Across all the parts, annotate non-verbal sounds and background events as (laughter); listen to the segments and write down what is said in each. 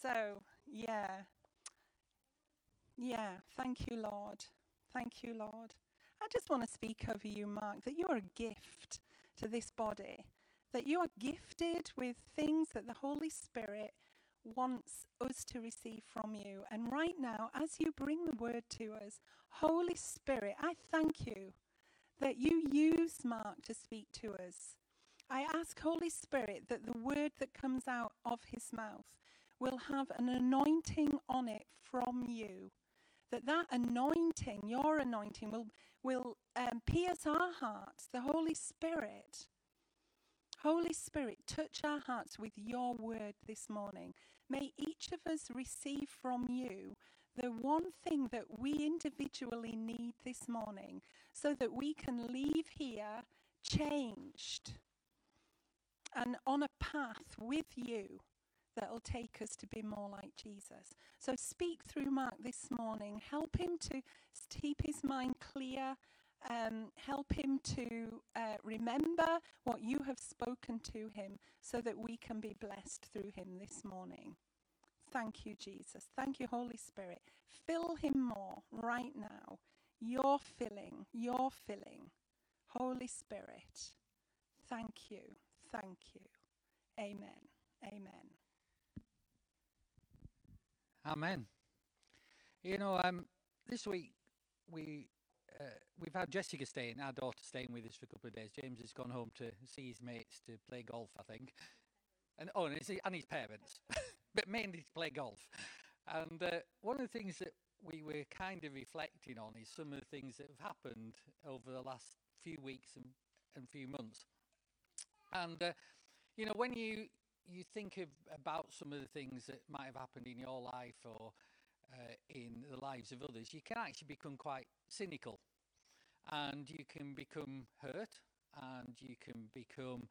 So, yeah. Yeah, thank you, Lord. Thank you, Lord. I just want to speak over you, Mark, that you're a gift to this body, that you are gifted with things that the Holy Spirit wants us to receive from you. And right now, as you bring the word to us, Holy Spirit, I thank you that you use Mark to speak to us. I ask, Holy Spirit, that the word that comes out of his mouth will have an anointing on it from you. That that anointing, your anointing, will, will um, pierce our hearts, the Holy Spirit. Holy Spirit, touch our hearts with your word this morning. May each of us receive from you the one thing that we individually need this morning so that we can leave here changed and on a path with you that'll take us to be more like Jesus. So speak through Mark this morning. Help him to keep his mind clear. Um, help him to uh, remember what you have spoken to him so that we can be blessed through him this morning. Thank you, Jesus. Thank you, Holy Spirit. Fill him more right now. You're filling, you're filling. Holy Spirit, thank you, thank you. Amen. Amen. Amen. You know, um, this week we uh, we've had Jessica staying, our daughter staying with us for a couple of days. James has gone home to see his mates to play golf, I think, and oh, and his, and his parents, (laughs) but mainly to play golf. And uh, one of the things that we were kind of reflecting on is some of the things that have happened over the last few weeks and, and few months. And uh, you know, when you you think of about some of the things that might have happened in your life or uh, in the lives of others, you can actually become quite cynical, and you can become hurt, and you can become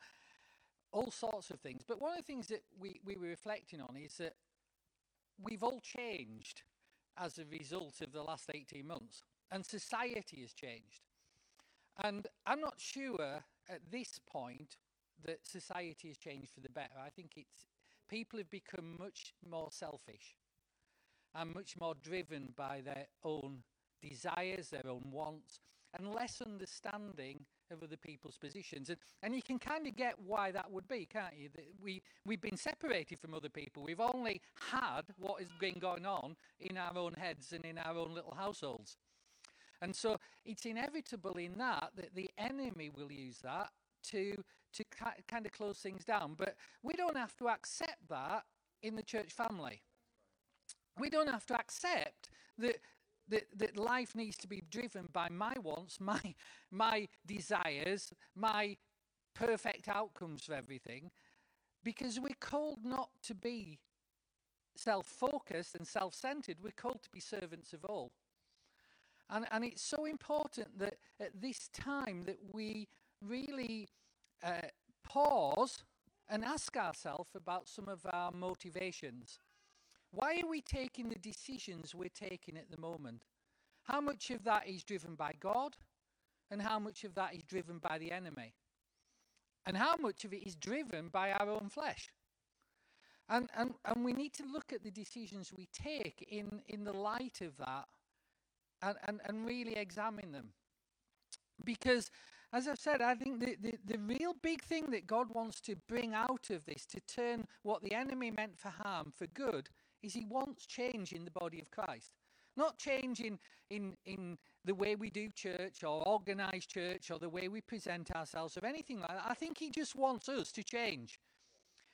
all sorts of things. But one of the things that we, we were reflecting on is that we've all changed as a result of the last 18 months, and society has changed. And I'm not sure at this point that society has changed for the better. I think it's people have become much more selfish and much more driven by their own desires, their own wants, and less understanding of other people's positions. And, and you can kind of get why that would be, can't you? That we, we've been separated from other people. We've only had what has been going on in our own heads and in our own little households. And so it's inevitable in that that the enemy will use that to to kind of close things down. But we don't have to accept that in the church family. We don't have to accept that that, that life needs to be driven by my wants, (laughs) my my desires, my perfect outcomes for everything, because we're called not to be self-focused and self-centered. We're called to be servants of all. And, and it's so important that at this time that we really uh, pause and ask ourselves about some of our motivations. Why are we taking the decisions we're taking at the moment? How much of that is driven by God, and how much of that is driven by the enemy? And how much of it is driven by our own flesh? And, and, and we need to look at the decisions we take in, in the light of that and, and, and really examine them. Because as I've said, I think the, the, the real big thing that God wants to bring out of this, to turn what the enemy meant for harm for good, is he wants change in the body of Christ. Not change in, in, in the way we do church or organize church or the way we present ourselves or anything like that. I think he just wants us to change.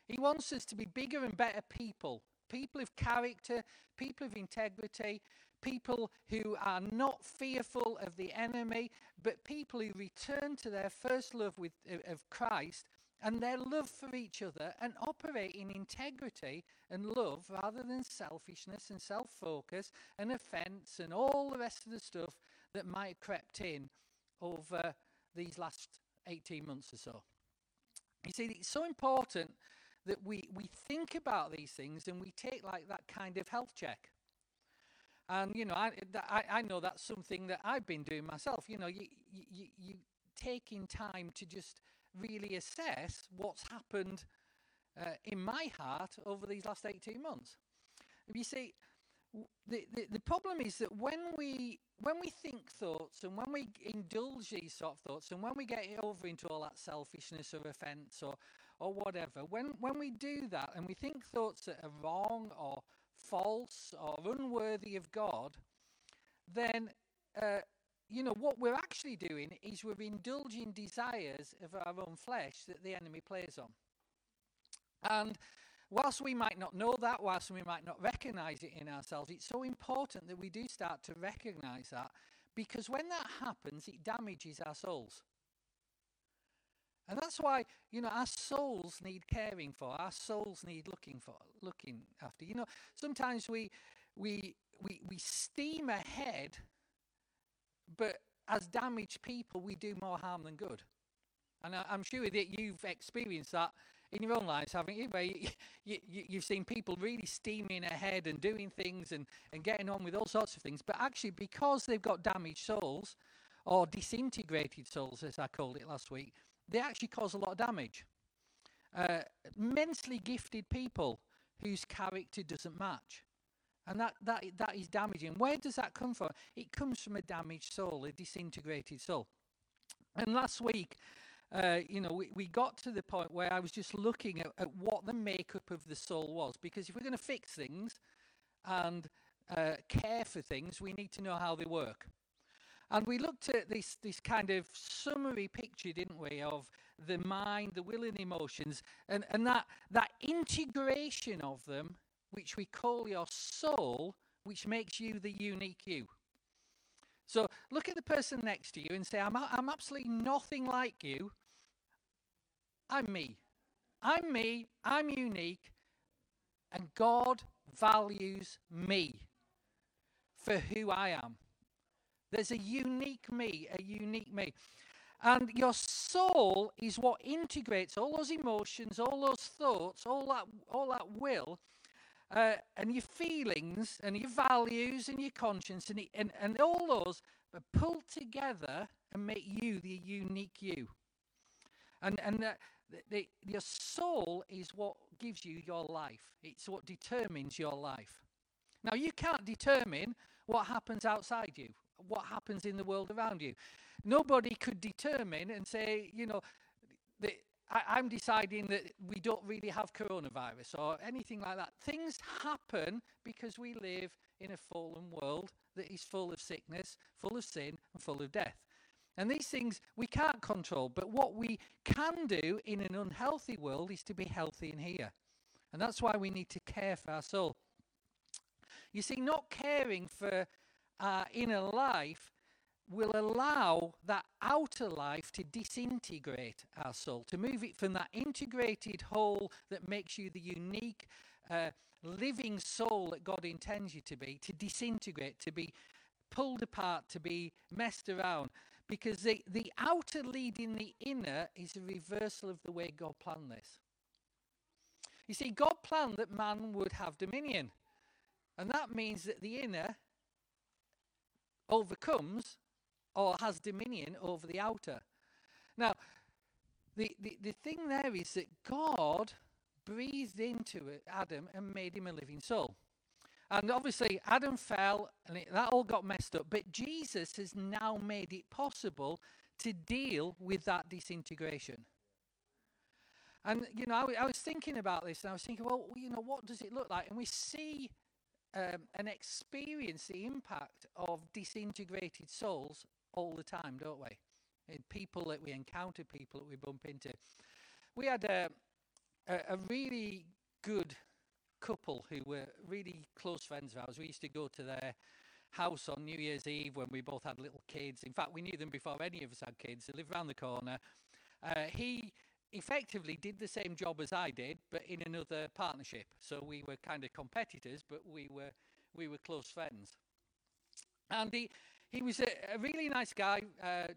He wants us to be bigger and better people, people of character, people of integrity, people who are not fearful of the enemy, but people who return to their first love with, of Christ and their love for each other and operate in integrity and love rather than selfishness and self focus and offense and all the rest of the stuff that might have crept in over these last 18 months or so. You see, it's so important that we, we think about these things and we take like that kind of health check. And you know, I, I, I know that's something that I've been doing myself. You know, you, you, you taking time to just really assess what's happened uh, in my heart over these last 18 months. You see, the, the, the problem is that when we when we think thoughts and when we indulge these sort of thoughts and when we get over into all that selfishness or offence or or whatever, when when we do that and we think thoughts that are wrong or false or unworthy of God, then uh, you know what we're actually doing is we're indulging desires of our own flesh that the enemy plays on. And whilst we might not know that, whilst we might not recognize it in ourselves, it's so important that we do start to recognize that because when that happens, it damages our souls. And that's why, you know, our souls need caring for, our souls need looking for, looking after. You know, sometimes we we we we steam ahead, but as damaged people, we do more harm than good. And I, am sure that you've experienced that in your own lives, haven't you? Where you, you, you've seen people really steaming ahead and doing things and, and getting on with all sorts of things, but actually, because they've got damaged souls, or disintegrated souls, as I called it last week, they actually cause a lot of damage. Uh, immensely gifted people whose character doesn't match. And that, that, that is damaging. Where does that come from? It comes from a damaged soul, a disintegrated soul. And last week, uh, you know, we, we got to the point where I was just looking at, at what the makeup of the soul was. Because if we're going to fix things and uh, care for things, we need to know how they work. And we looked at this, this kind of summary picture, didn't we, of the mind, the will, and emotions, and, and that, that integration of them, which we call your soul, which makes you the unique you. So look at the person next to you and say, I'm, I'm absolutely nothing like you. I'm me. I'm me. I'm unique. And God values me for who I am. There's a unique me, a unique me. And your soul is what integrates all those emotions, all those thoughts, all that, all that will, uh, and your feelings, and your values, and your conscience, and, and, and all those are pulled together and make you the unique you. And, and the, the, your soul is what gives you your life, it's what determines your life. Now, you can't determine what happens outside you what happens in the world around you. Nobody could determine and say, you know, the, I, am deciding that we don't really have coronavirus or anything like that. Things happen because we live in a fallen world that is full of sickness, full of sin, and full of death. And these things we can't control, but what we can do in an unhealthy world is to be healthy in here. And that's why we need to care for our soul. You see, not caring for our inner life will allow that outer life to disintegrate our soul, to move it from that integrated whole that makes you the unique uh, living soul that God intends you to be, to disintegrate, to be pulled apart, to be messed around. Because the, the outer leading the inner is a reversal of the way God planned this. You see, God planned that man would have dominion. And that means that the inner overcomes or has dominion over the outer. Now, the, the, the thing there is that God breathed into Adam and made him a living soul. And obviously, Adam fell and it, that all got messed up. But Jesus has now made it possible to deal with that disintegration. And, you know, I, I was thinking about this and I was thinking, well, you know, what does it look like? And we see um, and experience the impact of disintegrated souls all the time, don't we? In people that we encounter, people that we bump into. We had a, a, a really good couple who were really close friends of ours. We used to go to their house on New Year's Eve when we both had little kids. In fact, we knew them before any of us had kids. They lived around the corner. Uh, he effectively did the same job as I did, but in another partnership. So we were kind of competitors, but we were we were close friends. And he he was a, a really nice guy. Uh,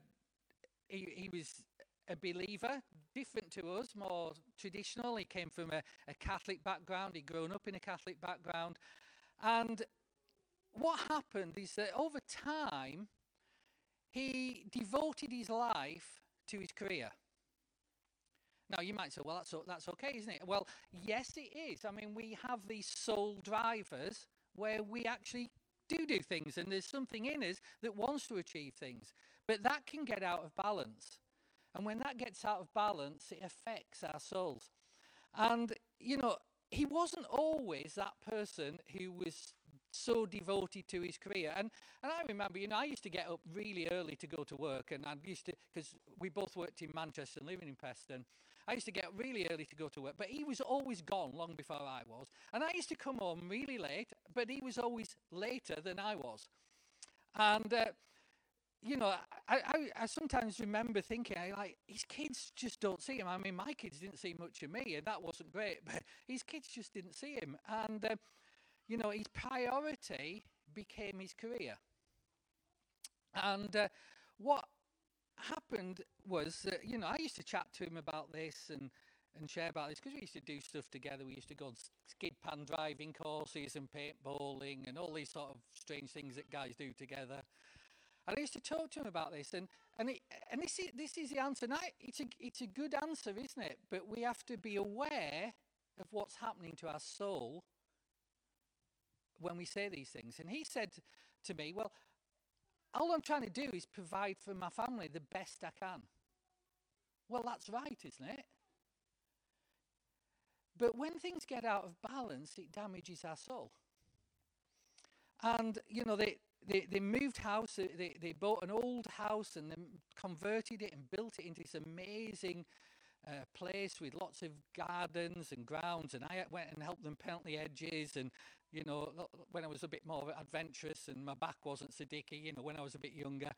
he he was a believer, different to us, more traditional. He came from a, a Catholic background. He'd grown up in a Catholic background, and what happened is that over time he devoted his life to his career. Now you might say, well, that's that's okay, isn't it? Well, yes, it is. I mean, we have these soul drivers where we actually do do things, and there's something in us that wants to achieve things, but that can get out of balance, and when that gets out of balance, it affects our souls. And you know, he wasn't always that person who was so devoted to his career. And and I remember, you know, I used to get up really early to go to work, and I used to because we both worked in Manchester and living in Preston. I used to get really early to go to work, but he was always gone long before I was. And I used to come home really late, but he was always later than I was. And uh, you know, I, I, I sometimes remember thinking, like, his kids just don't see him. I mean, my kids didn't see much of me, and that wasn't great, (laughs) but his kids just didn't see him. And, uh, you know, his priority became his career. And uh, what happened was that, you know, I used to chat to him about this and, and share about this because we used to do stuff together. We used to go on skid pan driving courses and paintballing and all these sort of strange things that guys do together. And I used to talk to him about this, and and it, and this is this is the answer. Now it's a it's a good answer, isn't it? But we have to be aware of what's happening to our soul when we say these things. And he said to me, "Well, all I'm trying to do is provide for my family the best I can." Well, that's right, isn't it? But when things get out of balance, it damages our soul. And you know, they they, they moved house, they, they bought an old house and then converted it and built it into this amazing uh, place with lots of gardens and grounds. And I went and helped them paint the edges. And, you know, when I was a bit more adventurous and my back wasn't so dicky, you know, when I was a bit younger.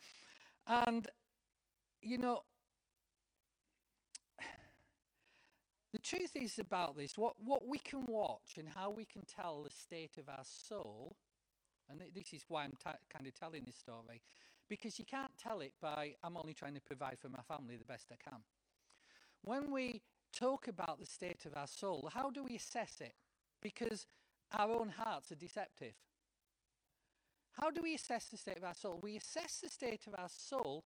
And, you know, (sighs) the truth is about this what, what we can watch and how we can tell the state of our soul and this is why I'm kind of telling this story, because you can't tell it by, I'm only trying to provide for my family the best I can. When we talk about the state of our soul, how do we assess it? Because our own hearts are deceptive. How do we assess the state of our soul? We assess the state of our soul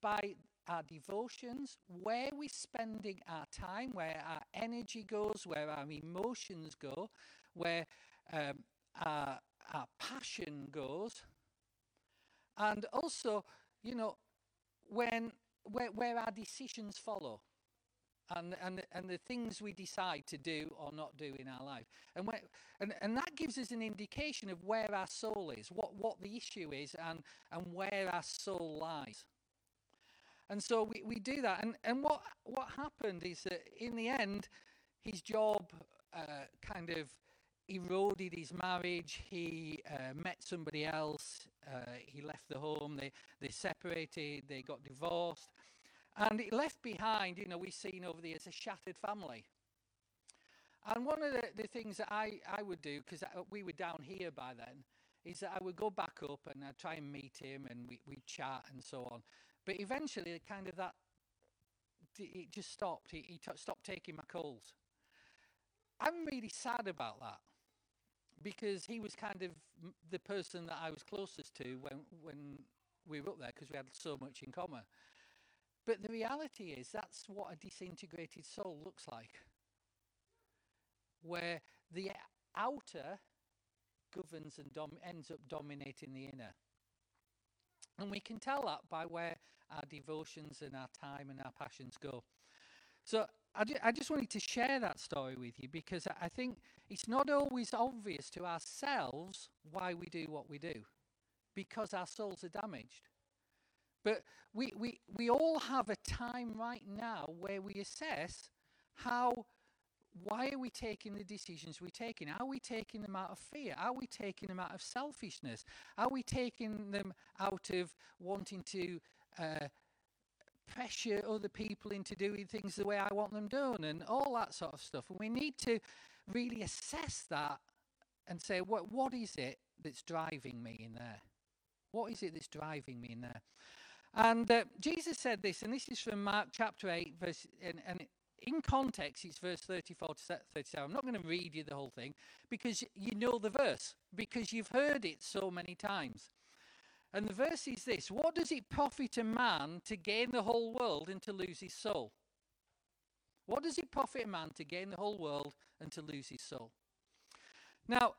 by our devotions, where we're spending our time, where our energy goes, where our emotions go, where um, our our passion goes, and also, you know, when where, where our decisions follow, and and and the things we decide to do or not do in our life, and when, and and that gives us an indication of where our soul is, what what the issue is, and and where our soul lies. And so we, we do that, and and what what happened is that in the end, his job uh, kind of eroded his marriage. He uh, met somebody else. Uh, he left the home. They they separated. They got divorced, and it left behind. You know, we've seen over the years a shattered family. And one of the, the things that I, I would do, because we were down here by then, is that I would go back up and I'd try and meet him and we, we'd chat and so on. But eventually, kind of that, it just stopped. He, he t- stopped taking my calls. I'm really sad about that because he was kind of the person that I was closest to when when we were up there because we had so much in common. But the reality is that's what a disintegrated soul looks like, where the outer governs and dom- ends up dominating the inner. And we can tell that by where our devotions and our time and our passions go. So I, ju- I just wanted to share that story with you because I think it's not always obvious to ourselves why we do what we do because our souls are damaged. But we, we, we all have a time right now where we assess how, why are we taking the decisions we're taking? Are we taking them out of fear? Are we taking them out of selfishness? Are we taking them out of wanting to uh, pressure other people into doing things the way I want them done and all that sort of stuff. And we need to really assess that and say, what, what is it that's driving me in there? What is it that's driving me in there? And uh, Jesus said this, and this is from Mark chapter 8, verse, and, and in context, it's verse 34 to 37. I'm not going to read you the whole thing because you know the verse, because you've heard it so many times. And the verse is this What does it profit a man to gain the whole world and to lose his soul? What does it profit a man to gain the whole world and to lose his soul? Now,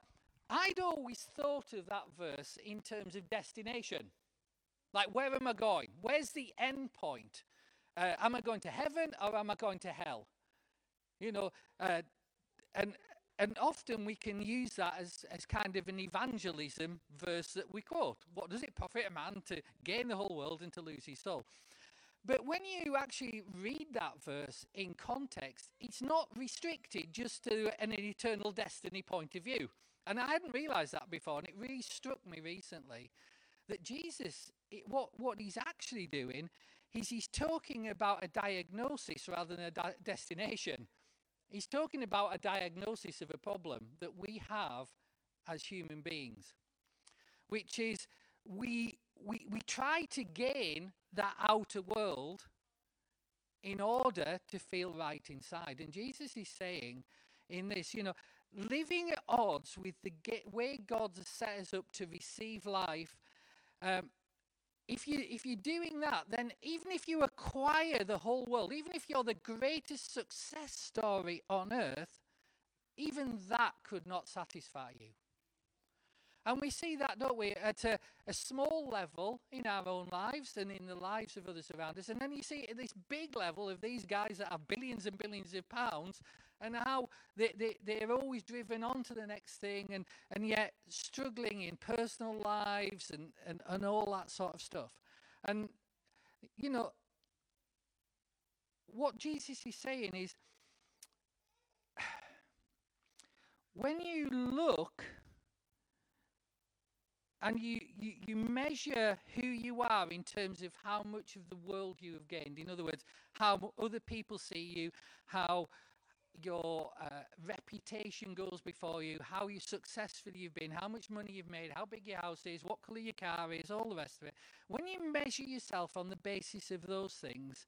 I'd always thought of that verse in terms of destination. Like, where am I going? Where's the end point? Uh, am I going to heaven or am I going to hell? You know, uh, and and often we can use that as, as kind of an evangelism verse that we quote. What does it profit a man to gain the whole world and to lose his soul? But when you actually read that verse in context, it's not restricted just to an eternal destiny point of view. And I hadn't realized that before, and it really struck me recently that Jesus, it, what, what he's actually doing is he's talking about a diagnosis rather than a di- destination. He's talking about a diagnosis of a problem that we have as human beings, which is we, we, we try to gain that outer world in order to feel right inside. And Jesus is saying in this, you know, living at odds with the way God set us up to receive life. Um, if you if you're doing that, then even if you acquire the whole world, even if you're the greatest success story on earth, even that could not satisfy you. And we see that, don't we, at a, a, small level in our own lives and in the lives of others around us. And then you see it at this big level of these guys that have billions and billions of pounds and how they, they, they're always driven on to the next thing and, and yet struggling in personal lives and, and, and all that sort of stuff. And, you know, what Jesus is saying is (sighs) when you look and you, you, you measure who you are in terms of how much of the world you have gained. In other words, how other people see you, how your uh, reputation goes before you, how you successful you've been, how much money you've made, how big your house is, what colour your car is, all the rest of it. When you measure yourself on the basis of those things,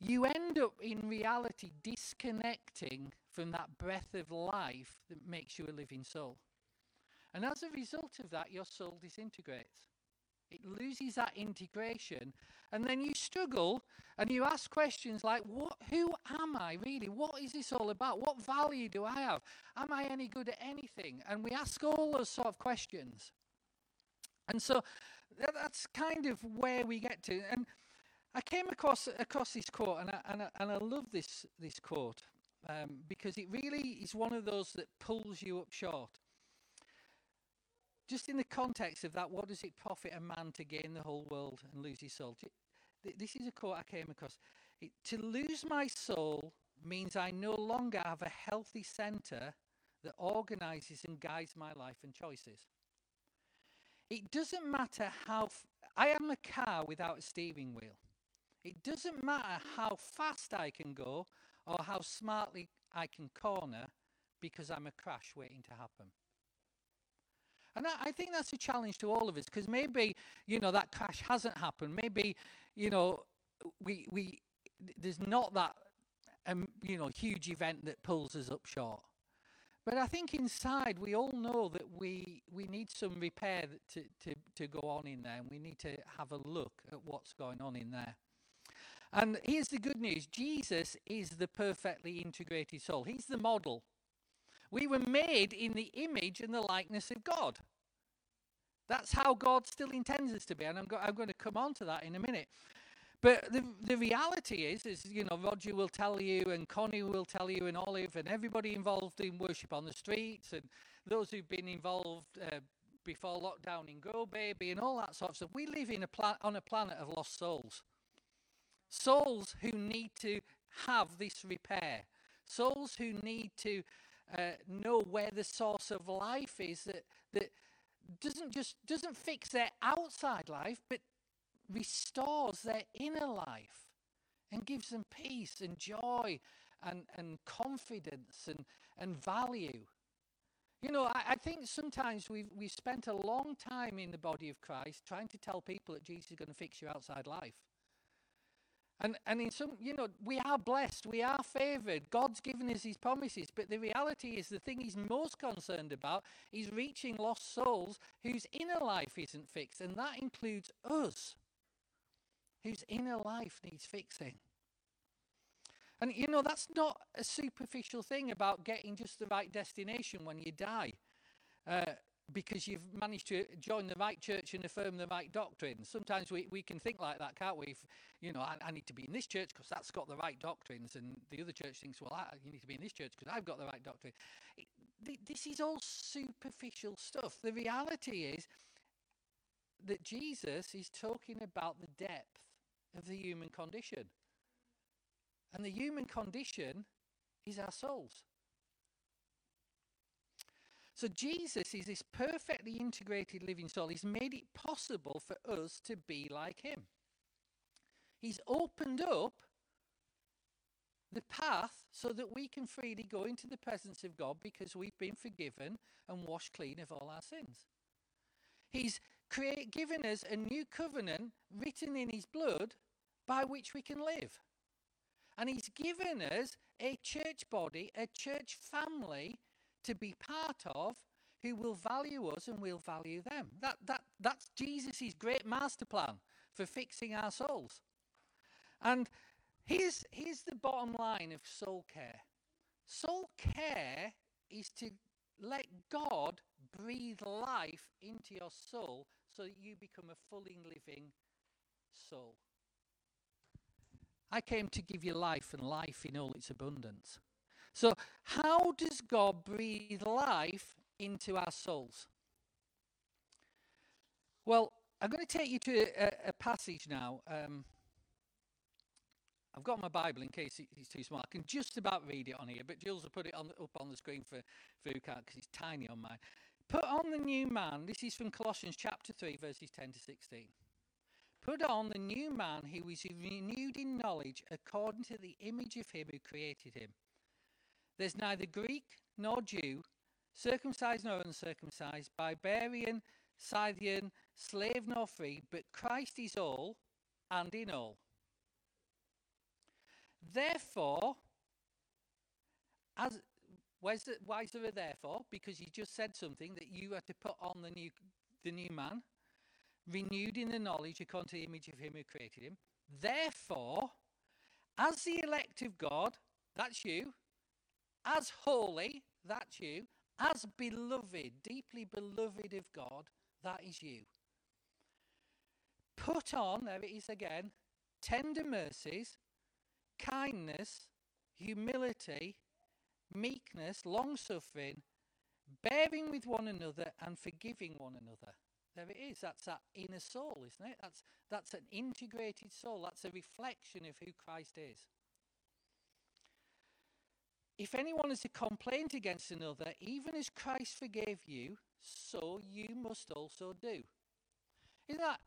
you end up in reality disconnecting from that breath of life that makes you a living soul. And as a result of that, your soul disintegrates. It loses that integration. And then you struggle and you ask questions like, what, who am I really? What is this all about? What value do I have? Am I any good at anything? And we ask all those sort of questions. And so that's kind of where we get to. And I came across across this quote, and I, and I, and I love this this quote um, because it really is one of those that pulls you up short just in the context of that, what does it profit a man to gain the whole world and lose his soul? This is a quote I came across. To lose my soul means I no longer have a healthy center that organizes and guides my life and choices. It doesn't matter how. F- I am a car without a steering wheel. It doesn't matter how fast I can go or how smartly I can corner because I'm a crash waiting to happen. And I, I think that's a challenge to all of us because maybe, you know, that crash hasn't happened. Maybe, you know, we, we, there's not that, um, you know, huge event that pulls us up short. But I think inside we all know that we we need some repair to, to, to go on in there and we need to have a look at what's going on in there. And here's the good news Jesus is the perfectly integrated soul, He's the model. We were made in the image and the likeness of God. That's how God still intends us to be, and I'm, go- I'm going to come on to that in a minute. But the the reality is, is you know, Roger will tell you, and Connie will tell you, and Olive, and everybody involved in worship on the streets, and those who've been involved uh, before lockdown in Grow Baby, and all that sort of stuff. We live in a pla- on a planet of lost souls, souls who need to have this repair, souls who need to uh, know where the source of life is that that doesn't just doesn't fix their outside life but restores their inner life and gives them peace and joy and, and confidence and, and value. You know, I, I think sometimes we've, we've spent a long time in the body of Christ trying to tell people that Jesus is going to fix your outside life. And, and in some, you know, we are blessed, we are favored. God's given us his promises, but the reality is the thing he's most concerned about is reaching lost souls whose inner life isn't fixed, and that includes us, whose inner life needs fixing. And you know, that's not a superficial thing about getting just the right destination when you die. Uh, because you've managed to join the right church and affirm the right doctrine. Sometimes we, we can think like that, can't we? If, you know, I, I need to be in this church because that's got the right doctrines, and the other church thinks, well, I, you need to be in this church because I've got the right doctrine. It, th- this is all superficial stuff. The reality is that Jesus is talking about the depth of the human condition. And the human condition is our souls. So Jesus is this perfectly integrated living soul. He's made it possible for us to be like him. He's opened up the path so that we can freely go into the presence of God because we've been forgiven and washed clean of all our sins. He's create, given us a new covenant written in his blood by which we can live. And he's given us a church body, a church family to be part of who will value us and we'll value them. That, that, that's Jesus' great master plan for fixing our souls. And here's, here's the bottom line of soul care soul care is to let God breathe life into your soul so that you become a fully living soul. I came to give you life and life in all its abundance. So, how does God breathe life into our souls? Well, I'm going to take you to a, a passage now. Um, I've got my Bible in case it's too small. I can just about read it on here, but Jules will put it on up on the screen for, for who can't because it's tiny on mine. Put on the new man. This is from Colossians chapter 3, verses 10 to 16. Put on the new man who is renewed in knowledge according to the image of him who created him. There's neither Greek nor Jew, circumcised nor uncircumcised, barbarian, Scythian, slave nor free, but Christ is all and in all. Therefore, as where's the, why is there a therefore? Because you just said something that you had to put on the new the new man, renewed in the knowledge according to the image of him who created him. Therefore, as the elect of God, that's you, as holy, that's you. As beloved, deeply beloved of God, that is you. Put on, there it is again, tender mercies, kindness, humility, meekness, long suffering, bearing with one another, and forgiving one another. There it is. That's that inner soul, isn't it? That's that's an integrated soul. That's a reflection of who Christ is. If anyone has a complaint against another, even as Christ forgave you, so you must also do. Isn't that?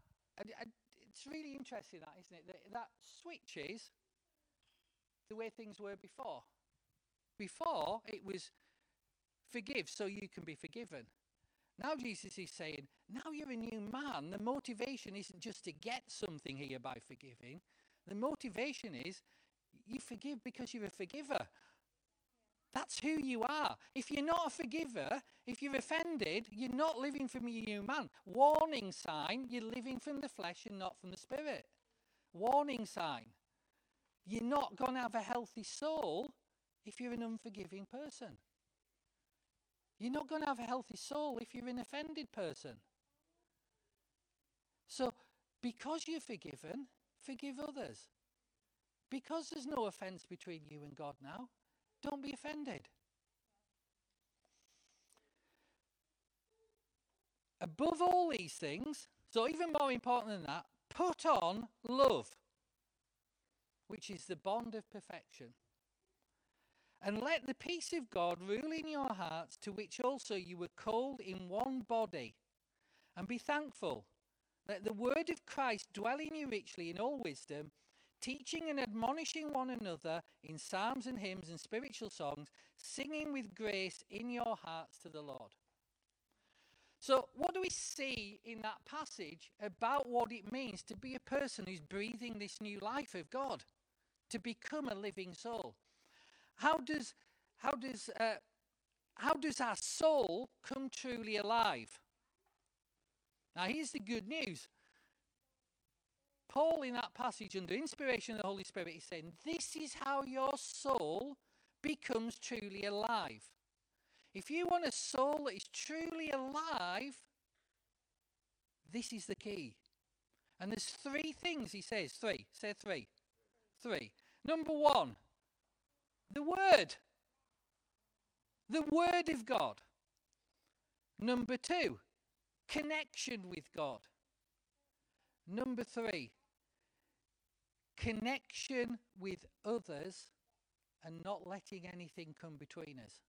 It's really interesting, that isn't it? That, that switches the way things were before. Before it was forgive so you can be forgiven. Now Jesus is saying, now you're a new man. The motivation isn't just to get something here by forgiving. The motivation is you forgive because you're a forgiver. That's who you are. If you're not a forgiver, if you're offended, you're not living from your new man. Warning sign, you're living from the flesh and not from the spirit. Warning sign. You're not going to have a healthy soul if you're an unforgiving person. You're not going to have a healthy soul if you're an offended person. So, because you're forgiven, forgive others. Because there's no offense between you and God now, don't be offended. Above all these things, so even more important than that, put on love, which is the bond of perfection. And let the peace of God rule in your hearts, to which also you were called in one body. And be thankful. Let the word of Christ dwell in you richly in all wisdom teaching and admonishing one another in psalms and hymns and spiritual songs, singing with grace in your hearts to the Lord. So, what do we see in that passage about what it means to be a person who's breathing this new life of God, to become a living soul? How does how does uh, how does our soul come truly alive? Now, here's the good news Paul, in that passage, under inspiration of the Holy Spirit, is saying, This is how your soul becomes truly alive. If you want a soul that is truly alive, this is the key. And there's three things he says. Three. Say three. Three. Number one, the Word. The Word of God. Number two, connection with God. Number three, connection with others and not letting anything come between us.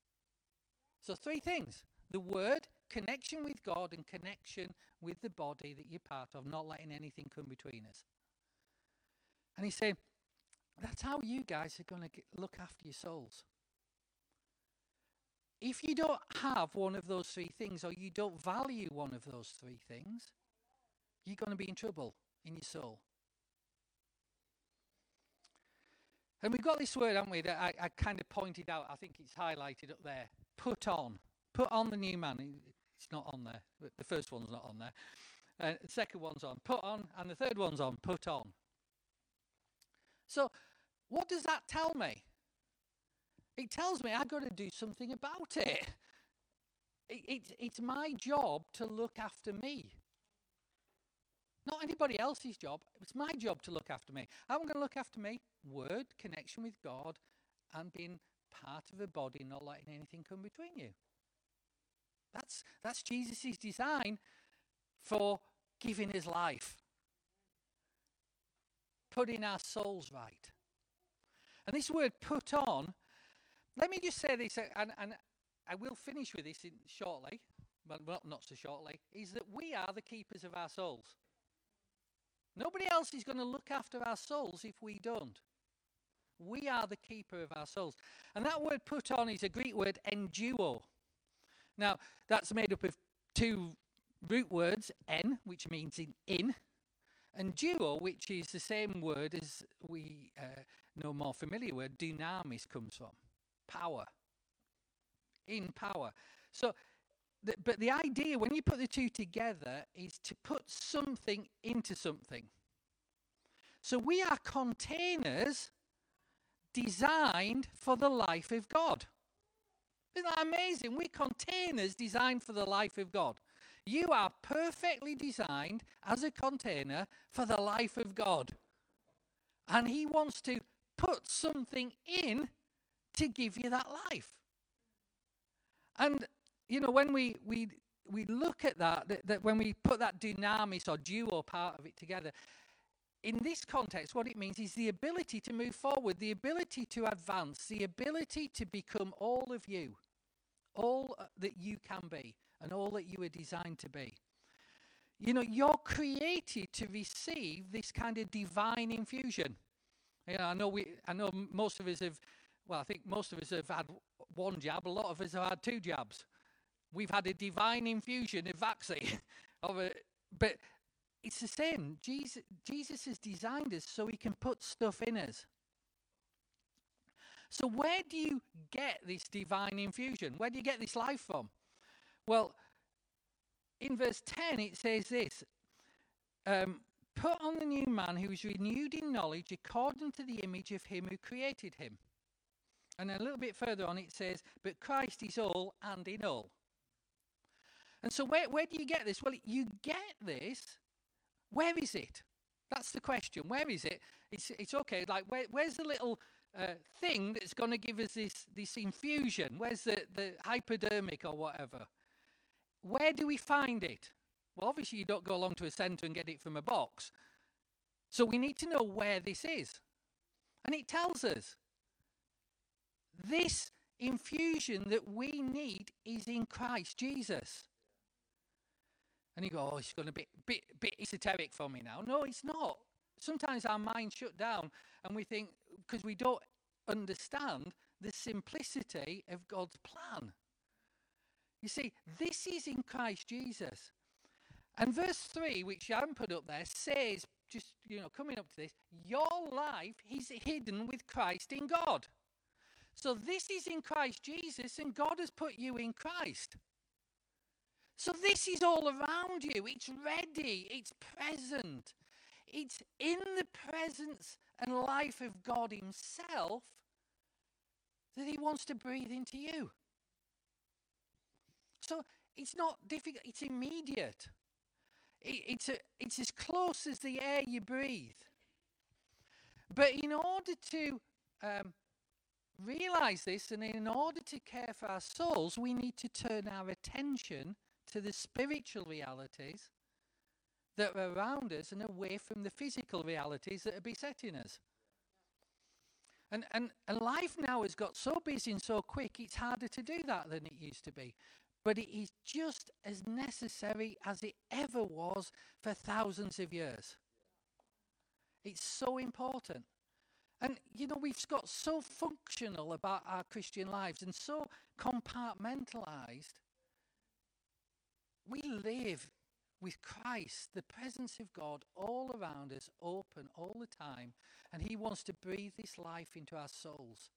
So, three things the Word, connection with God, and connection with the body that you're part of, not letting anything come between us. And he's saying, that's how you guys are going to look after your souls. If you don't have one of those three things, or you don't value one of those three things, you're going to be in trouble in your soul. And we've got this word, haven't we, that I, I kind of pointed out. I think it's highlighted up there. Put on. Put on the new man. It's not on there. The first one's not on there. Uh, the second one's on. Put on. And the third one's on. Put on. So, what does that tell me? It tells me I've got to do something about it. it, it it's my job to look after me. Not anybody else's job. It's my job to look after me. I'm I going to look after me. Word, connection with God, and being part of a body, not letting anything come between you. That's that's Jesus' design for giving his life. Putting our souls right. And this word put on, let me just say this, and, and I will finish with this in, shortly, but well, not so shortly, is that we are the keepers of our souls. Nobody else is going to look after our souls if we don't. We are the keeper of our souls. And that word put on is a Greek word enduo. Now, that's made up of two root words, en, which means in, in, and duo, which is the same word as we uh, know more familiar word, dynamis comes from. Power. In power. So, the, but the idea, when you put the two together, is to put something into something. So we are containers designed for the life of God. Isn't that amazing? We're containers designed for the life of God. You are perfectly designed as a container for the life of God. And He wants to put something in to give you that life. And, you know, when we, we, we look at that, that, that when we put that dynamis or duo part of it together, in this context, what it means is the ability to move forward, the ability to advance, the ability to become all of you, all uh, that you can be, and all that you are designed to be. You know, you're created to receive this kind of divine infusion. You know, I know we, I know most of us have, well, I think most of us have had one jab. A lot of us have had two jabs. We've had a divine infusion of vaccine, (laughs) of a, but it's the same. Jesus, Jesus has designed us so he can put stuff in us. So, where do you get this divine infusion? Where do you get this life from? Well, in verse 10, it says this um, Put on the new man who is renewed in knowledge according to the image of him who created him. And a little bit further on, it says, But Christ is all and in all. And so, where, where do you get this? Well, you get this where is it? That's the question. Where is it? It's, it's okay. Like, where, where's the little uh, thing that's going to give us this, this infusion? Where's the, the hypodermic or whatever? Where do we find it? Well, obviously, you don't go along to a centre and get it from a box. So we need to know where this is. And it tells us this infusion that we need is in Christ Jesus. And you go, oh, it's going to be a bit, bit esoteric for me now. No, it's not. Sometimes our mind shut down and we think, because we don't understand the simplicity of God's plan. You see, this is in Christ Jesus. And verse 3, which haven't put up there, says, just, you know, coming up to this, your life is hidden with Christ in God. So this is in Christ Jesus, and God has put you in Christ. So this is all around you. It's ready, it's present. it's in the presence and life of God Himself that He wants to breathe into you. So it's not difficult, it's immediate. It, it's, a, it's as close as the air you breathe. But in order to um, realize this and in order to care for our souls, we need to turn our attention to the spiritual realities that are around us and away from the physical realities that are besetting us. And, and, and life now has got so busy and so quick, it's harder to do that than it used to be. But it is just as necessary as it ever was for thousands of years. It's so important. And, you know, we've got so functional about our Christian lives and so compartmentalized. We live with Christ, the presence of God all around us, open all the time, and He wants to breathe this life into our souls.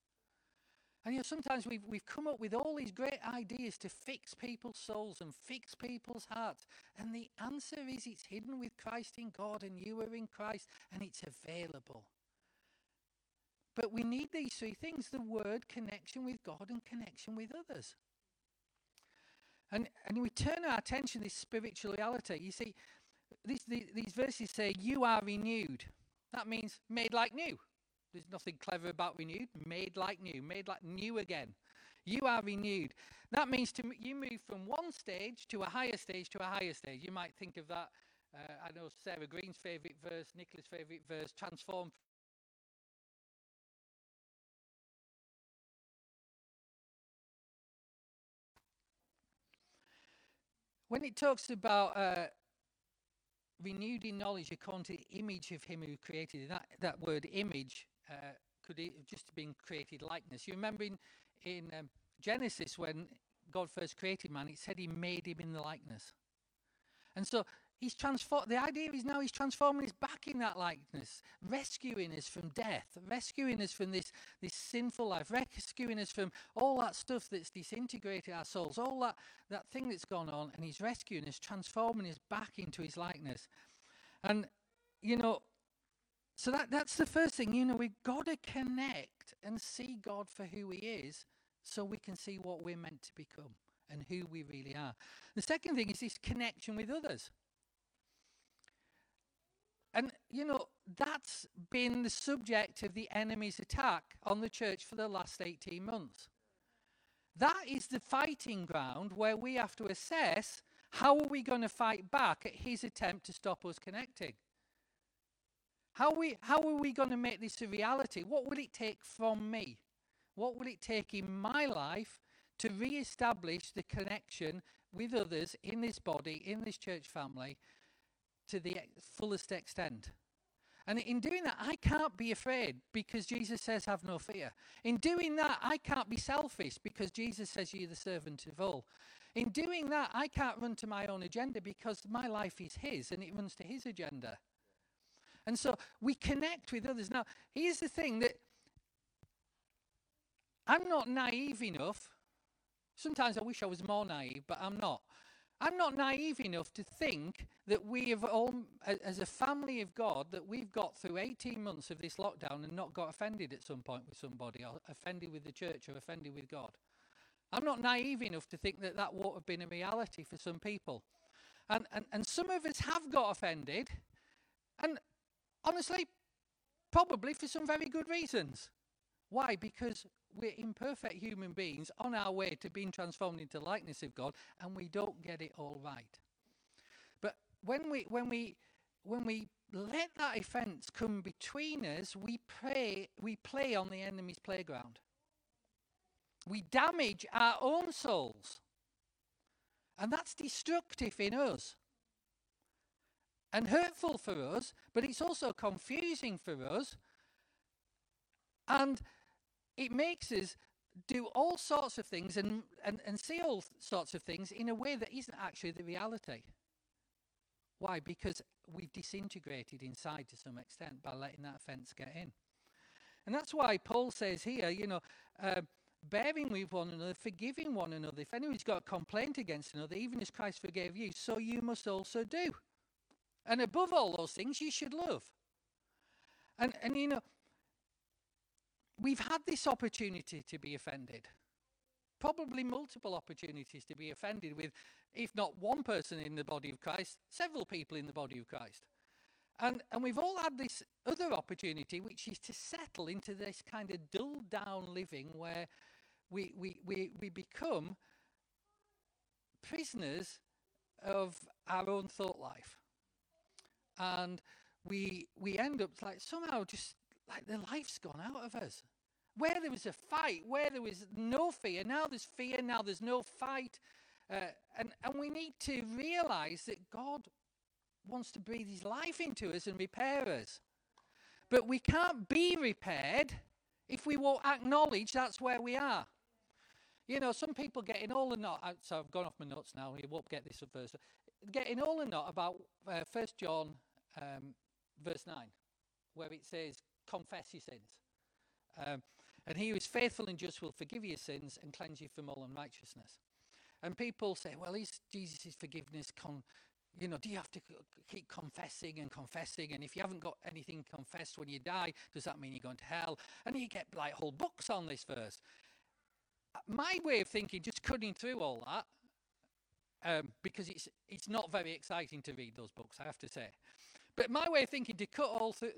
And you know, sometimes we've, we've come up with all these great ideas to fix people's souls and fix people's hearts. And the answer is it's hidden with Christ in God, and you are in Christ, and it's available. But we need these three things the word, connection with God, and connection with others. And, and we turn our attention to this spiritual reality. You see, these, these, verses say, You are renewed. That means made like new. There's nothing clever about renewed. Made like new, made like new again. You are renewed. That means to you move from one stage to a higher stage to a higher stage. You might think of that. Uh, I know Sarah Green's favourite verse, Nicholas' favourite verse, transform When it talks about uh, renewed in knowledge according to the image of him who created that, that word image uh, could have just been created likeness. You remember in, in um, Genesis when God first created man, it said he made him in the likeness. And so He's transformed. The idea is now he's transforming us back in that likeness, rescuing us from death, rescuing us from this, this sinful life, rescuing us from all that stuff that's disintegrated our souls, all that, that thing that's gone on, and he's rescuing us, transforming us back into his likeness. And, you know, so that, that's the first thing. You know, we've got to connect and see God for who he is so we can see what we're meant to become and who we really are. The second thing is this connection with others. And, you know, that's been the subject of the enemy's attack on the church for the last 18 months. That is the fighting ground where we have to assess how are we going to fight back at his attempt to stop us connecting? How, we, how are we going to make this a reality? What will it take from me? What will it take in my life to re establish the connection with others in this body, in this church family, to the fullest extent. And in doing that, I can't be afraid because Jesus says, Have no fear. In doing that, I can't be selfish because Jesus says, You're the servant of all. In doing that, I can't run to my own agenda because my life is His and it runs to His agenda. And so we connect with others. Now, here's the thing that I'm not naive enough. Sometimes I wish I was more naive, but I'm not. I'm not naive enough to think that we have all, as a family of God, that we've got through 18 months of this lockdown and not got offended at some point with somebody, or offended with the church, or offended with God. I'm not naive enough to think that that won't have been a reality for some people. And, and, and some of us have got offended, and honestly, probably for some very good reasons. Why? Because we're imperfect human beings on our way to being transformed into likeness of God, and we don't get it all right. But when we when we when we let that offence come between us, we pray we play on the enemy's playground. We damage our own souls. And that's destructive in us. And hurtful for us, but it's also confusing for us. And it makes us do all sorts of things and, and, and see all sorts of things in a way that isn't actually the reality. Why? Because we've disintegrated inside to some extent by letting that offence get in. And that's why Paul says here, you know, uh, bearing with one another, forgiving one another. If anyone's got a complaint against another, even as Christ forgave you, so you must also do. And above all those things, you should love. And, and you know, we've had this opportunity to be offended. Probably multiple opportunities to be offended with, if not one person in the body of Christ, several people in the body of Christ. And, and we've all had this other opportunity, which is to settle into this kind of dull down living where we, we, we, we become prisoners of our own thought life. And we, we end up like somehow just like the life's gone out of us. Where there was a fight, where there was no fear, now there's fear, now there's no fight. Uh, and, and we need to realize that God wants to breathe his life into us and repair us. But we can't be repaired if we won't acknowledge that's where we are. You know, some people getting all the not, so I've gone off my notes now, you won't get this at first. Getting all the not about uh, John um, verse 9, where it says, confess your sins. Um, and he who is faithful and just will forgive your sins and cleanse you from all unrighteousness. And people say, well, is Jesus' forgiveness con- you know, do you have to keep confessing and confessing? And if you haven't got anything confessed when you die, does that mean you're going to hell? And you get like whole books on this verse. Uh, my way of thinking, just cutting through all that, um, because it's it's not very exciting to read those books, I have to say. But my way of thinking to cut all through,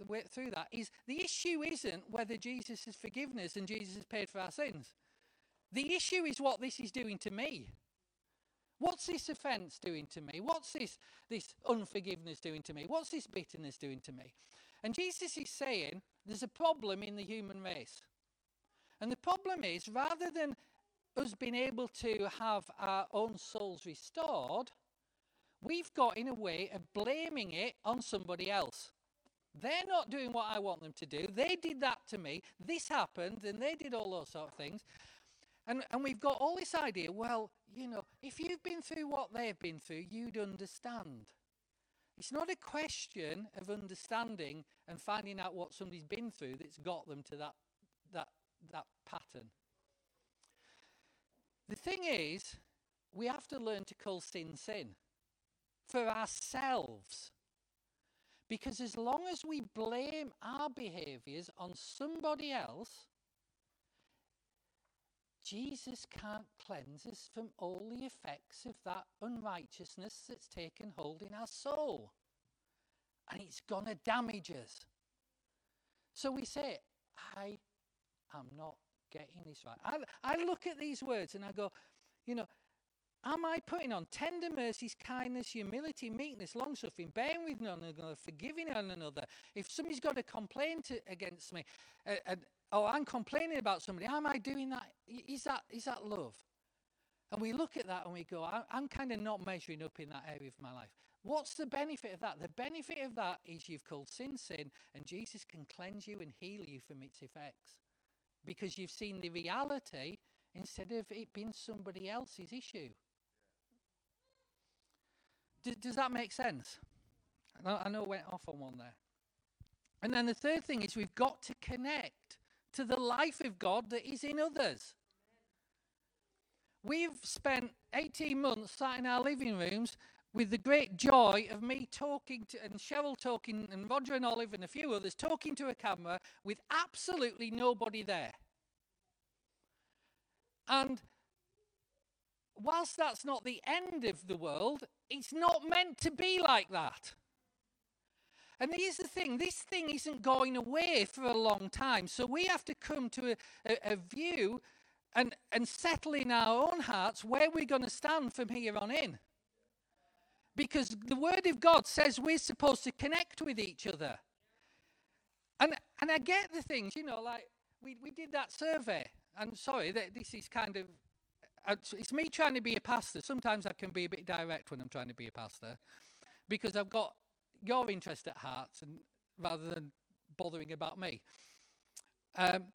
that is the issue isn't whether Jesus has forgiven us and Jesus has paid for our sins. The issue is what this is doing to me. What's this offense doing to me? What's this, this unforgiveness doing to me? What's this bitterness doing to me? And Jesus is saying there's a problem in the human race. And the problem is rather than us being able to have our own souls restored, we've got in a way of blaming it on somebody else. They're not doing what I want them to do. They did that to me. This happened, and they did all those sort of things. And, and we've got all this idea well, you know, if you've been through what they've been through, you'd understand. It's not a question of understanding and finding out what somebody's been through that's got them to that, that, that pattern. The thing is, we have to learn to call sin sin for ourselves. Because as long as we blame our behaviors on somebody else, Jesus can't cleanse us from all the effects of that unrighteousness that's taken hold in our soul. And it's going to damage us. So we say, I am not getting this right. I, I look at these words and I go, you know, Am I putting on tender mercies, kindness, humility, meekness, long suffering, bearing with one another, forgiving one another? If somebody's got a complaint against me, uh, and oh, I'm complaining about somebody, am I doing that? Is that is that love? And we look at that and we go, I'm kind of not measuring up in that area of my life. What's the benefit of that? The benefit of that is you've called sin sin, and Jesus can cleanse you and heal you from its effects because you've seen the reality instead of it being somebody else's issue. D- does that make sense? I know I went off on one there. And then the third thing is we've got to connect to the life of God that is in others. We've spent 18 months sat in our living rooms with the great joy of me talking to, and Cheryl talking, and Roger and Olive and a few others talking to a camera with absolutely nobody there. And whilst that's not the end of the world, it's not meant to be like that. And here's the thing this thing isn't going away for a long time. So we have to come to a, a, a view and, and settle in our own hearts where we're going to stand from here on in. Because the Word of God says we're supposed to connect with each other. And, and I get the things, you know, like we, we did that survey. And sorry, that this is kind of it's me trying to be a pastor. Sometimes I can be a bit direct when I'm trying to be a pastor because I've got your interest at heart and rather than bothering about me. Um,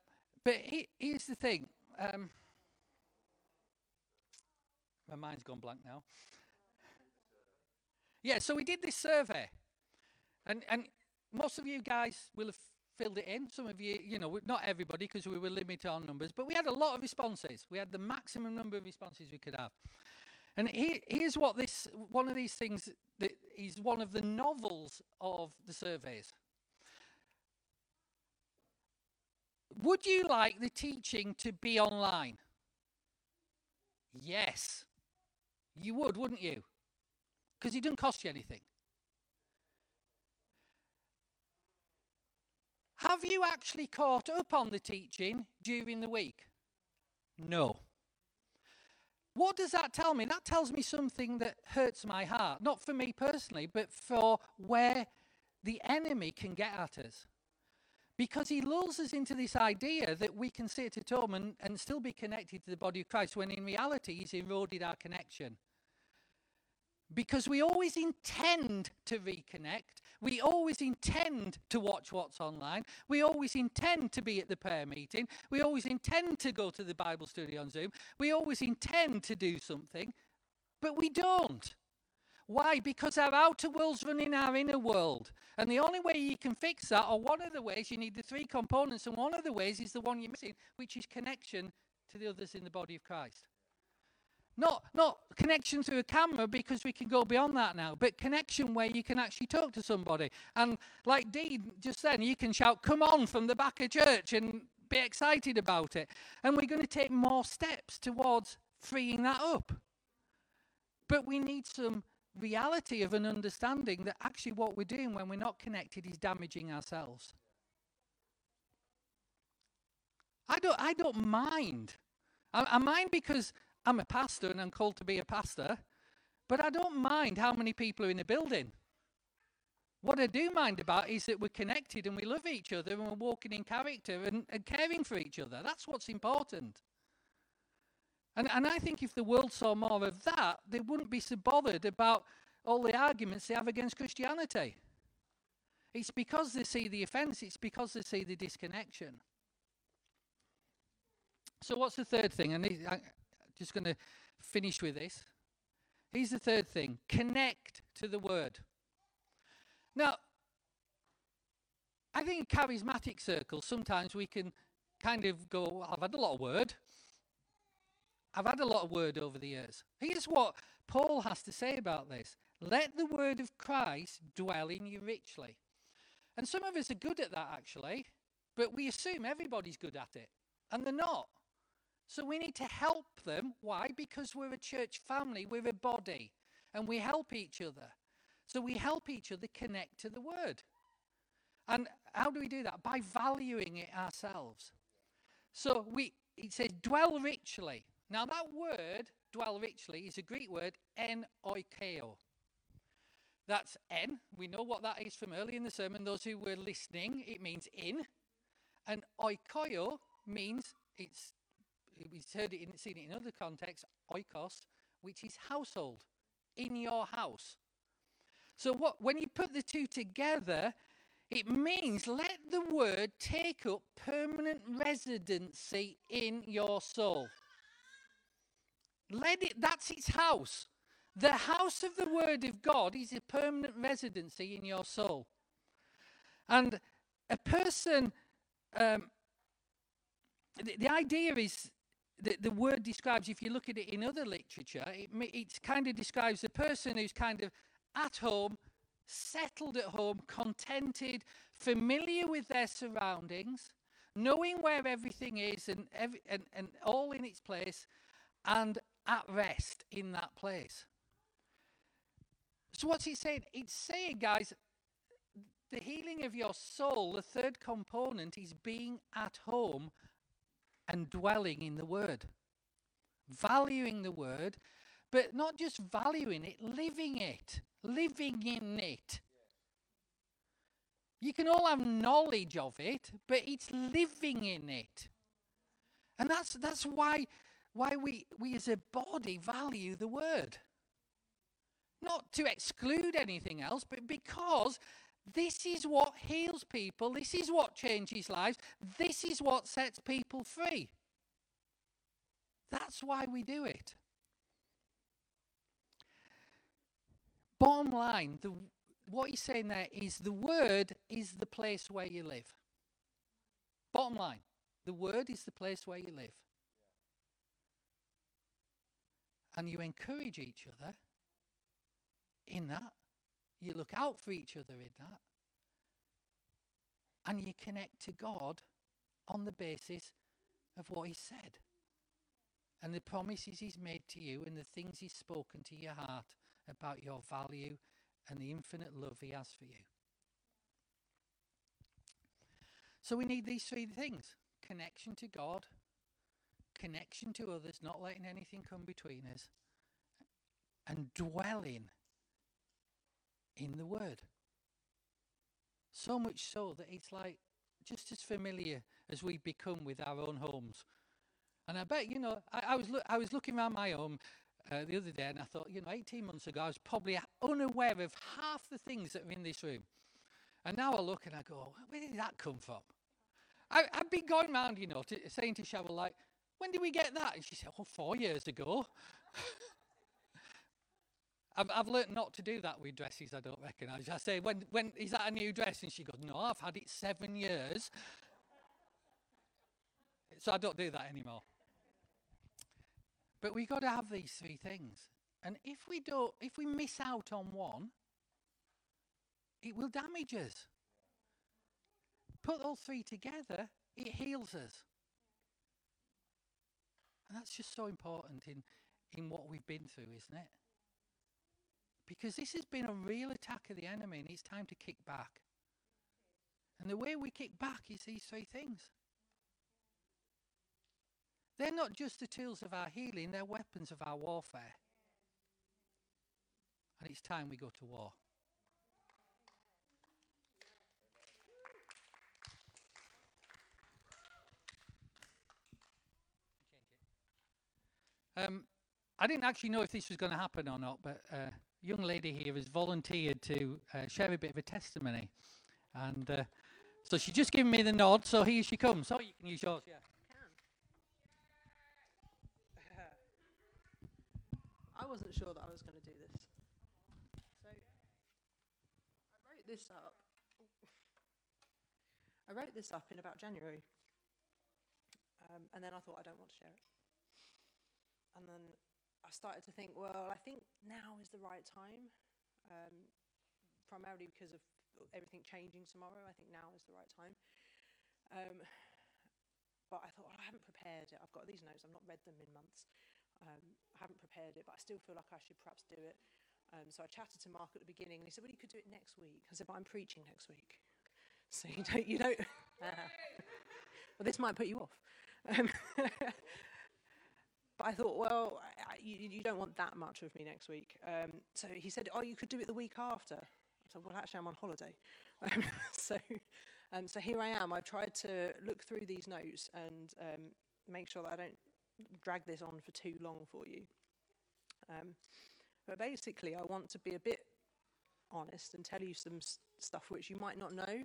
but he, here's the thing. Um, my mind's gone blank now. Yeah, so we did this survey, and and most of you guys will have filled it in. Some of you, you know, not everybody because we were limited on numbers, but we had a lot of responses. We had the maximum number of responses we could have. And he, here's what this one of these things that is one of the novels of the surveys. Would you like the teaching to be online? Yes. You would, wouldn't you? Because it doesn't cost you anything. Have you actually caught up on the teaching during the week? No. What does that tell me? That tells me something that hurts my heart. Not for me personally, but for where the enemy can get at us. Because he lulls us into this idea that we can sit at home and, and still be connected to the body of Christ, when in reality, he's eroded our connection. Because we always intend to reconnect. We always intend to watch what's online. We always intend to be at the prayer meeting. We always intend to go to the Bible study on Zoom. We always intend to do something, but we don't. Why? Because our outer world's running our inner world. And the only way you can fix that, or one of the ways, you need the three components, and one of the ways is the one you're missing, which is connection to the others in the body of Christ. Not, not connection through a camera because we can go beyond that now, but connection where you can actually talk to somebody. And like Dean just said, you can shout, Come on, from the back of church and be excited about it. And we're going to take more steps towards freeing that up. But we need some reality of an understanding that actually what we're doing when we're not connected is damaging ourselves. I don't, I don't mind. I, I mind because I'm a pastor and I'm called to be a pastor, but I don't mind how many people are in the building. What I do mind about is that we're connected and we love each other and we're walking in character and, and caring for each other. That's what's important. And, and I think if the world saw more of that, they wouldn't be so bothered about all the arguments they have against Christianity. It's because they see the offense, it's because they see the disconnection. So, what's the third thing? And just going to finish with this. Here's the third thing connect to the word. Now, I think in charismatic circles, sometimes we can kind of go, well, I've had a lot of word. I've had a lot of word over the years. Here's what Paul has to say about this Let the word of Christ dwell in you richly. And some of us are good at that, actually, but we assume everybody's good at it, and they're not. So we need to help them. Why? Because we're a church family, we're a body, and we help each other. So we help each other connect to the word. And how do we do that? By valuing it ourselves. So we it says dwell richly. Now, that word, dwell richly, is a Greek word, en oikeo. That's en. We know what that is from early in the sermon. Those who were listening, it means in. And oikoio means it's, we've heard it in, seen it in other contexts, oikos, which is household, in your house. So what, when you put the two together, it means let the word take up permanent residency in your soul. Let it, that's its house. The house of the Word of God is a permanent residency in your soul. And a person, um, the, the, idea is that the word describes, if you look at it in other literature, it, it kind of describes a person who's kind of at home, settled at home, contented, familiar with their surroundings, knowing where everything is and, every, and, and all in its place, and at rest in that place. So, what's he saying? It's saying, guys, the healing of your soul, the third component, is being at home and dwelling in the Word, valuing the Word, but not just valuing it, living it, living in it. You can all have knowledge of it, but it's living in it. And that's, that's why why we, we as a body value the word. Not to exclude anything else, but because this is what heals people, this is what changes lives, this is what sets people free. That's why we do it. Bottom line, the, what he's saying there is the word is the place where you live. Bottom line, the word is the place where you live. and you encourage each other in that. You look out for each other in that. And you connect to God on the basis of what He said and the promises He's made to you and the things He's spoken to your heart about your value and the infinite love He has for you. So we need these three things connection to God, connection to others, not letting anything come between us, and dwelling in the Word. So much so that it's like just as familiar as we become with our own homes. And I bet, you know, I, I was, lo- I was looking around my home uh, the other day and I thought, you know, 18 months ago, I was probably unaware of half the things that are in this room. And now I look and I go, where did that come from? I, have been going around, you know, to, saying to Cheryl, like, when did we get that? And she said, oh, four years ago. (laughs) I've, I've learnt not to do that with dresses I don't recognise. I say, when, when is that a new dress? And she goes, no, I've had it seven years. So I don't do that anymore. But we've got to have these three things. And if we don't, if we miss out on one, it will damage us. Put all three together, it heals us. And that's just so important in, in what we've been through, isn't it? Because this has been a real attack of the enemy and it's time to kick back. And the way we kick back is these three things. They're not just the tools of our healing, they're weapons of our warfare. And it's time we go to war. Um, I didn't actually know if this was going to happen or not, but uh, young lady here has volunteered to uh, share a bit of a testimony. And uh, so she's just given me the nod, so here she comes. So you can use yours, yeah. I wasn't sure that I was going to do this. So I wrote this up. I wrote this up in about January. Um, and then I thought, I don't want to share it. And then I started to think, well, I think now is the right time, um, primarily because of everything changing tomorrow. I think now is the right time. Um, but I thought, well, I haven't prepared it. I've got these notes, I've not read them in months. Um, I haven't prepared it, but I still feel like I should perhaps do it. Um, so I chatted to Mark at the beginning, and he said, "Well, you could do it next week." I said, "But I'm preaching next week, so you don't, you don't." (laughs) well, this might put you off. Um, (laughs) but I thought, well, You, you, don't want that much of me next week. Um, so he said, oh, you could do it the week after. I said, well, actually, I'm on holiday. (laughs) Um, so, um, so here I am. I've tried to look through these notes and um, make sure that I don't drag this on for too long for you. Um, but basically, I want to be a bit honest and tell you some stuff which you might not know,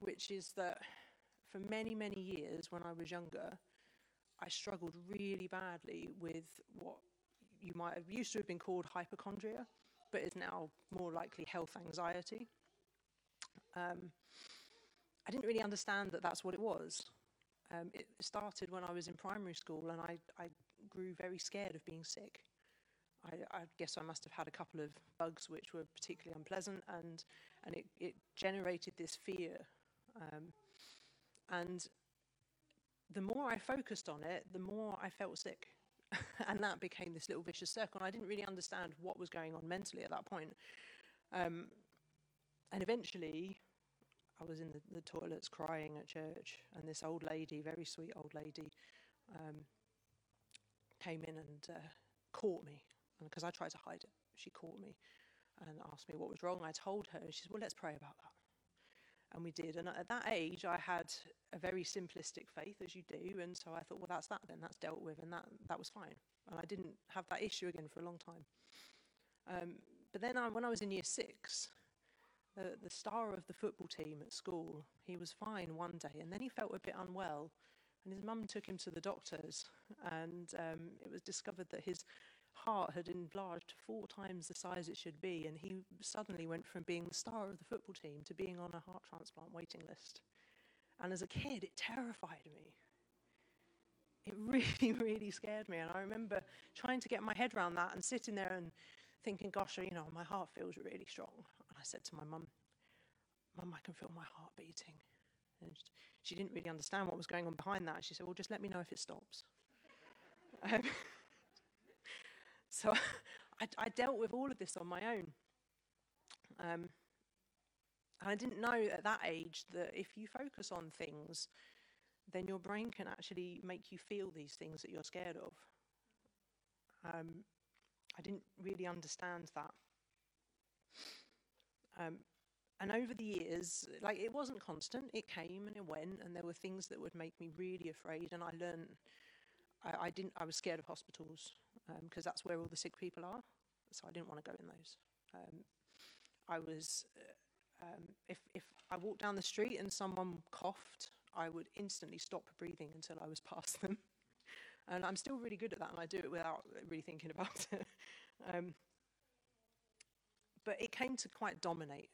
which is that for many, many years when I was younger, I struggled really badly with what you might have used to have been called hypochondria, but is now more likely health anxiety. Um, I didn't really understand that that's what it was. Um, it started when I was in primary school, and I, I grew very scared of being sick. I, I, guess I must have had a couple of bugs which were particularly unpleasant, and and it, it generated this fear. Um, and the more I focused on it, the more I felt sick. (laughs) and that became this little vicious circle. And I didn't really understand what was going on mentally at that point. Um, and eventually, I was in the, the, toilets crying at church, and this old lady, very sweet old lady, um, came in and uh, caught me. Because I tried to hide it, she caught me and asked me what was wrong. I told her, and she said, Well, let's pray about that and we did. And at that age, I had a very simplistic faith, as you do, and so I thought, well, that's that then, that's dealt with, and that that was fine. And I didn't have that issue again for a long time. Um, but then, I, when I was in year six, the, the star of the football team at school, he was fine one day, and then he felt a bit unwell, and his mum took him to the doctors, and um, it was discovered that his heart had enlarged four times the size it should be, and he suddenly went from being the star of the football team to being on a heart transplant waiting list. And as a kid, it terrified me. it (laughs) really, really scared me. And I remember trying to get my head around that and sitting there and thinking, gosh, you know, my heart feels really strong. And I said to my mum, Mum, I can feel my heart beating. And she didn't really understand what was going on behind that. She said, Well, just let me know if it stops. (laughs) Um, so (laughs) I, I, dealt with all of this on my own. Um, and I didn't know at that age that if you focus on things, then your brain can actually make you feel these things that you're scared of. Um, I didn't really understand that. Um, and over the years, like it wasn't constant, it came and it went, and there were things that would make me really afraid. And I learned, I, I didn't, I was scared of hospitals because um, that's where all the sick people are. So I didn't want to go in those. Um, I was, uh, um, if, if I walked down the street and someone coughed, I would instantly stop breathing until I was (laughs) past them. and I'm still really good at that, and I do it without really thinking about (laughs) it. Um, but it came to quite dominate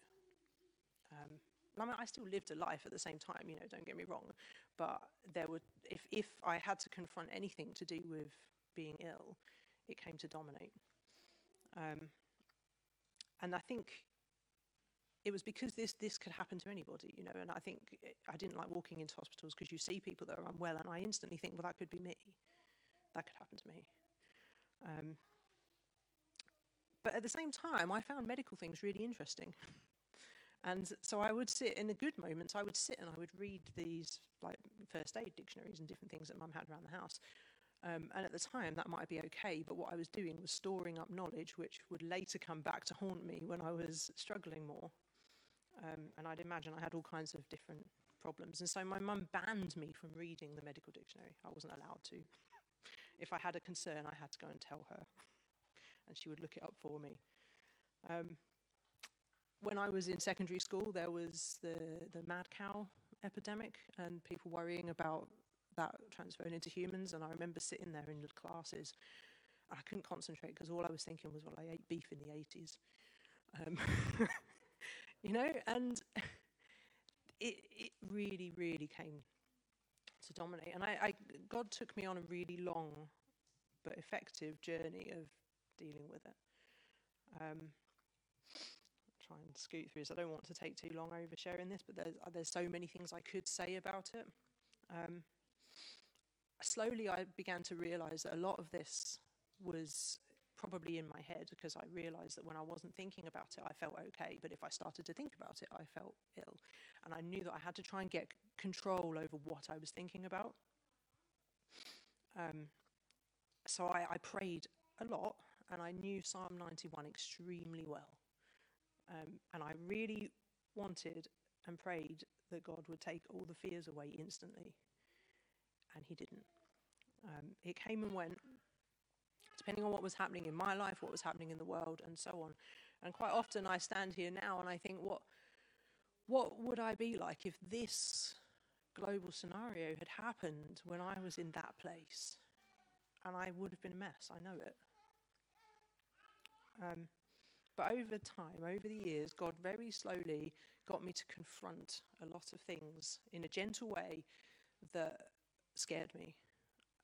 um, I mean, I still lived a life at the same time, you know, don't get me wrong. But there would, if, if I had to confront anything to do with being ill, it came to dominate. Um, and I think it was because this this could happen to anybody, you know. And I think I didn't like walking into hospitals because you see people that are unwell, and I instantly think, well, that could be me. That could happen to me. Um, but at the same time, I found medical things really interesting. (laughs) And so I would sit in the good moments, I would sit and I would read these like first aid dictionaries and different things that mum had around the house. Um, and at the time, that might be okay, but what I was doing was storing up knowledge which would later come back to haunt me when I was struggling more. Um, and I'd imagine I had all kinds of different problems. And so my mum banned me from reading the medical dictionary. I wasn't allowed to. if I had a concern, I had to go and tell her, and she would look it up for me. Um, when I was in secondary school, there was the, the mad cow epidemic and people worrying about that transferring into humans. And I remember sitting there in the classes. And I couldn't concentrate because all I was thinking was, well, I ate beef in the 80s. Um, (laughs) you know, and (laughs) it, it really, really came to dominate. And I, I, God took me on a really long but effective journey of dealing with it. Um, try and scoot through this. I don't want to take too long over sharing this, but there's, there's so many things I could say about it. Um, slowly, I began to realize that a lot of this was probably in my head because I realized that when I wasn't thinking about it, I felt okay. But if I started to think about it, I felt ill. And I knew that I had to try and get control over what I was thinking about. Um, so I, I prayed a lot and I knew Psalm 91 extremely well. Um, and I really wanted and prayed that God would take all the fears away instantly. And He didn't. Um, it came and went, depending on what was happening in my life, what was happening in the world, and so on. And quite often I stand here now and I think, what, what would I be like if this global scenario had happened when I was in that place? And I would have been a mess, I know it. Um, but over time, over the years, God very slowly got me to confront a lot of things in a gentle way that scared me.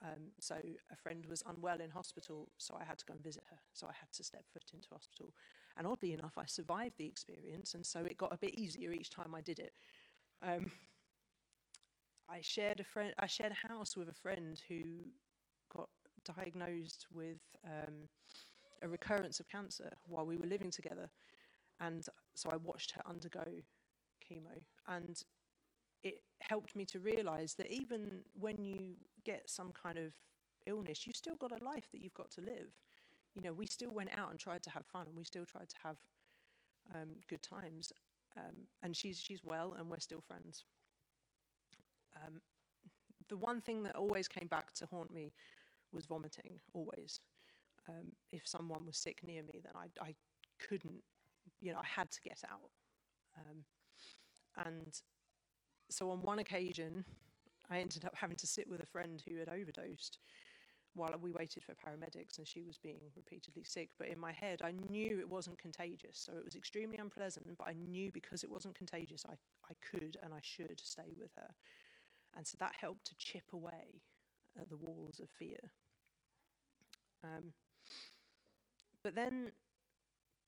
Um, so a friend was unwell in hospital, so I had to go and visit her. So I had to step foot into hospital. And oddly enough, I survived the experience, and so it got a bit easier each time I did it. Um, I shared a friend. I shared a house with a friend who got diagnosed with um, a recurrence of cancer while we were living together. And so I watched her undergo chemo. And it helped me to realize that even when you get some kind of illness, you've still got a life that you've got to live. You know, we still went out and tried to have fun, and we still tried to have um, good times. Um, and she's she's well, and we're still friends. Um, the one thing that always came back to haunt me was vomiting, always um, if someone was sick near me, then I, I couldn't, you know, I had to get out. Um, and so on one occasion, I ended up having to sit with a friend who had overdosed while we waited for paramedics and she was being repeatedly sick. But in my head, I knew it wasn't contagious. So it was extremely unpleasant, but I knew because it wasn't contagious, I, I could and I should stay with her. And so that helped to chip away at the walls of fear. Um, but then,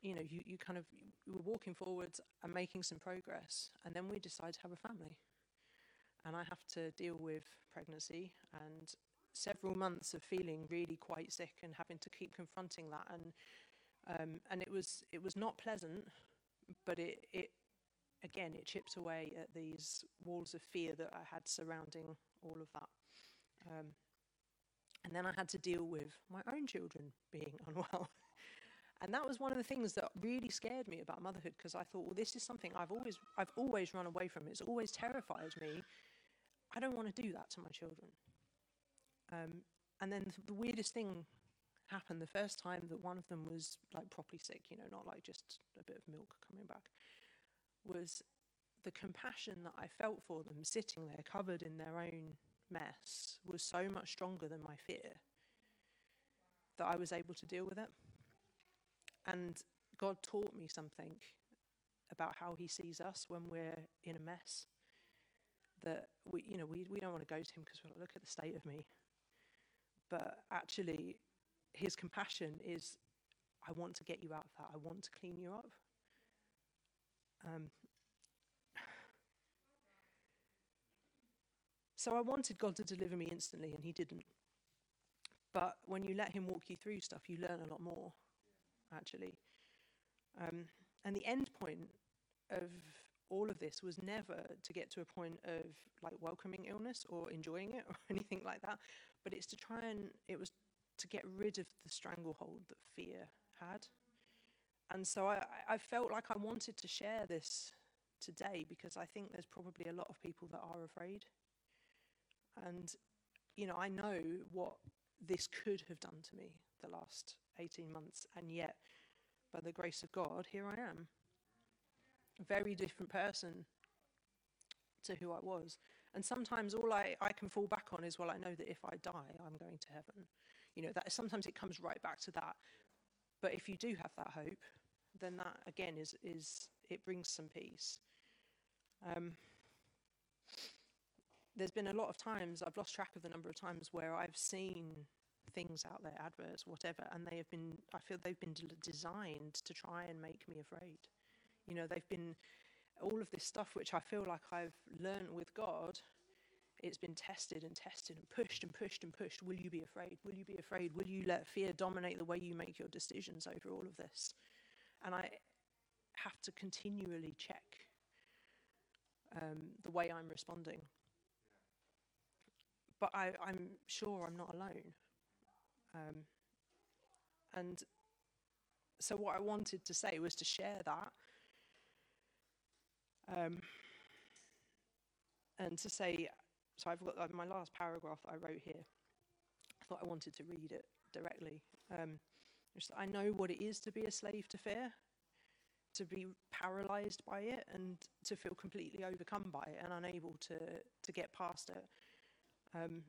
you know, you, you kind of you were walking forwards and making some progress, and then we decided to have a family. And I have to deal with pregnancy and several months of feeling really quite sick and having to keep confronting that. And um, and it was it was not pleasant, but it it again it chipped away at these walls of fear that I had surrounding all of that. Um, and then I had to deal with my own children being (laughs) unwell. and that was one of the things that really scared me about motherhood because I thought, well, this is something I've always I've always run away from. It's always terrified me. I don't want to do that to my children. Um, and then the weirdest thing happened the first time that one of them was like properly sick, you know, not like just a bit of milk coming back, was the compassion that I felt for them sitting there covered in their own mess was so much stronger than my fear that I was able to deal with it. And God taught me something about how he sees us when we're in a mess. That we, you know, we, we don't want to go to him because we look at the state of me. But actually, his compassion is, I want to get you out of that. I want to clean you up. Um, so I wanted God to deliver me instantly, and He didn't. But when you let Him walk you through stuff, you learn a lot more, actually. Um, and the end point of all of this was never to get to a point of like welcoming illness or enjoying it (laughs) or anything like that, but it's to try and it was to get rid of the stranglehold that fear had. And so I, I felt like I wanted to share this today because I think there's probably a lot of people that are afraid. And, you know, I know what this could have done to me the last 18 months, and yet, by the grace of God, here I am. Very different person to who I was. And sometimes all I, I can fall back on is, well, I know that if I die, I'm going to heaven. You know, that sometimes it comes right back to that. But if you do have that hope, then that again is is it brings some peace. Um, there's been a lot of times I've lost track of the number of times where I've seen things out there, adverts, whatever, and they have been. I feel they've been designed to try and make me afraid. You know, they've been all of this stuff which I feel like I've learned with God it's been tested and tested and pushed and pushed and pushed. Will you be afraid? Will you be afraid? Will you let fear dominate the way you make your decisions over all of this? And I have to continually check um, the way I'm responding. But I, I'm sure I'm not alone. Um, and so, what I wanted to say was to share that. Um, and to say so I've got uh, my last paragraph I wrote here. I thought I wanted to read it directly. Um, just, I know what it is to be a slave to fear, to be paralyzed by it, and to feel completely overcome by it and unable to to get past it. Um,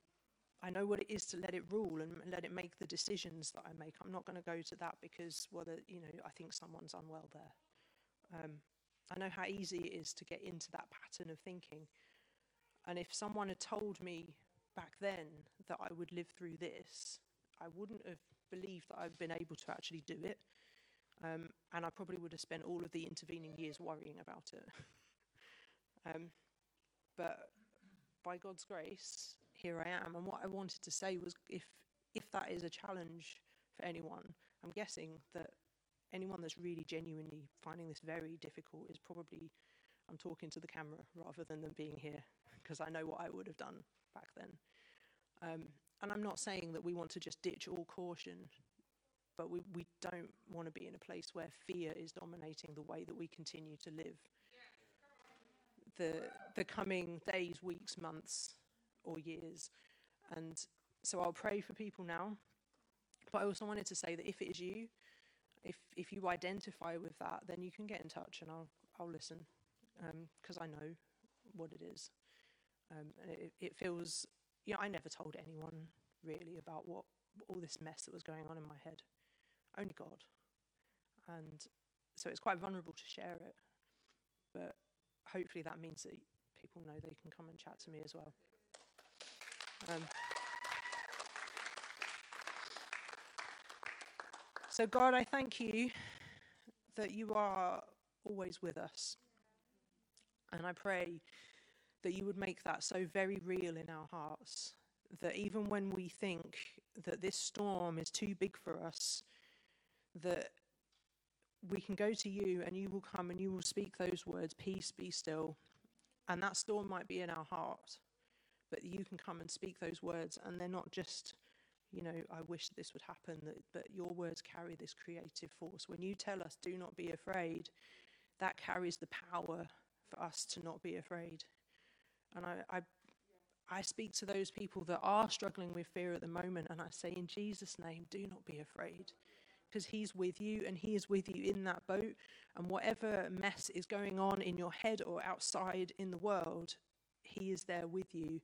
I know what it is to let it rule and let it make the decisions that I make. I'm not going to go to that because, well, the, you know, I think someone's unwell there. Um, I know how easy it is to get into that pattern of thinking. And if someone had told me back then that I would live through this, I wouldn't have believed that I'd been able to actually do it. Um, and I probably would have spent all of the intervening years worrying about it. (laughs) um, but by God's grace, here I am. And what I wanted to say was if, if that is a challenge for anyone, I'm guessing that anyone that's really genuinely finding this very difficult is probably, I'm talking to the camera rather than them being here because I know what I would have done back then. Um, and I'm not saying that we want to just ditch all caution, but we, we don't want to be in a place where fear is dominating the way that we continue to live. The, the coming days, weeks, months, or years. And so I'll pray for people now. But I also wanted to say that if it is you, if, if you identify with that, then you can get in touch and I'll, I'll listen because um, I know what it is. Um, and it, it feels, you know, I never told anyone really about what all this mess that was going on in my head. Only God. And so it's quite vulnerable to share it. But hopefully that means that people know they can come and chat to me as well. Um, So, God, I thank you that you are always with us. And I pray that you would make that so very real in our hearts that even when we think that this storm is too big for us, that we can go to you and you will come and you will speak those words, peace, be still. And that storm might be in our heart, but you can come and speak those words, and they're not just, you know, I wish this would happen, that, but your words carry this creative force. When you tell us, do not be afraid, that carries the power for us to not be afraid. And I, I, I speak to those people that are struggling with fear at the moment, and I say, in Jesus' name, do not be afraid. Because he's with you and he is with you in that boat. And whatever mess is going on in your head or outside in the world, he is there with you.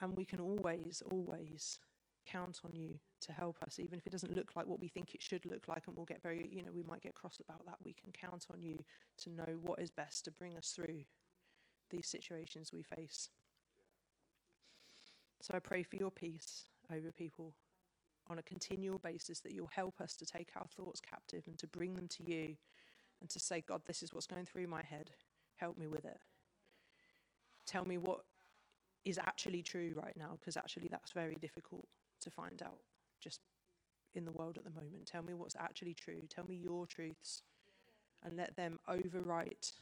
And we can always, always count on you to help us, even if it doesn't look like what we think it should look like, and we'll get very, you know, we might get cross about that. We can count on you to know what is best to bring us through these situations we face. So I pray for your peace over people on a continual basis that you'll help us to take our thoughts captive and to bring them to you and to say, God, this is what's going through my head. Help me with it. Tell me what is actually true right now, because actually that's very difficult to find out just in the world at the moment. Tell me what's actually true. Tell me your truths and let them overwrite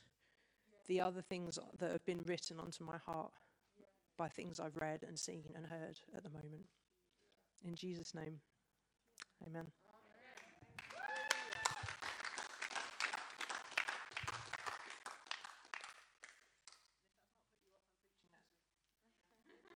the other things that have been written onto my heart by things I've read and seen and heard at the moment. In Jesus' name, amen.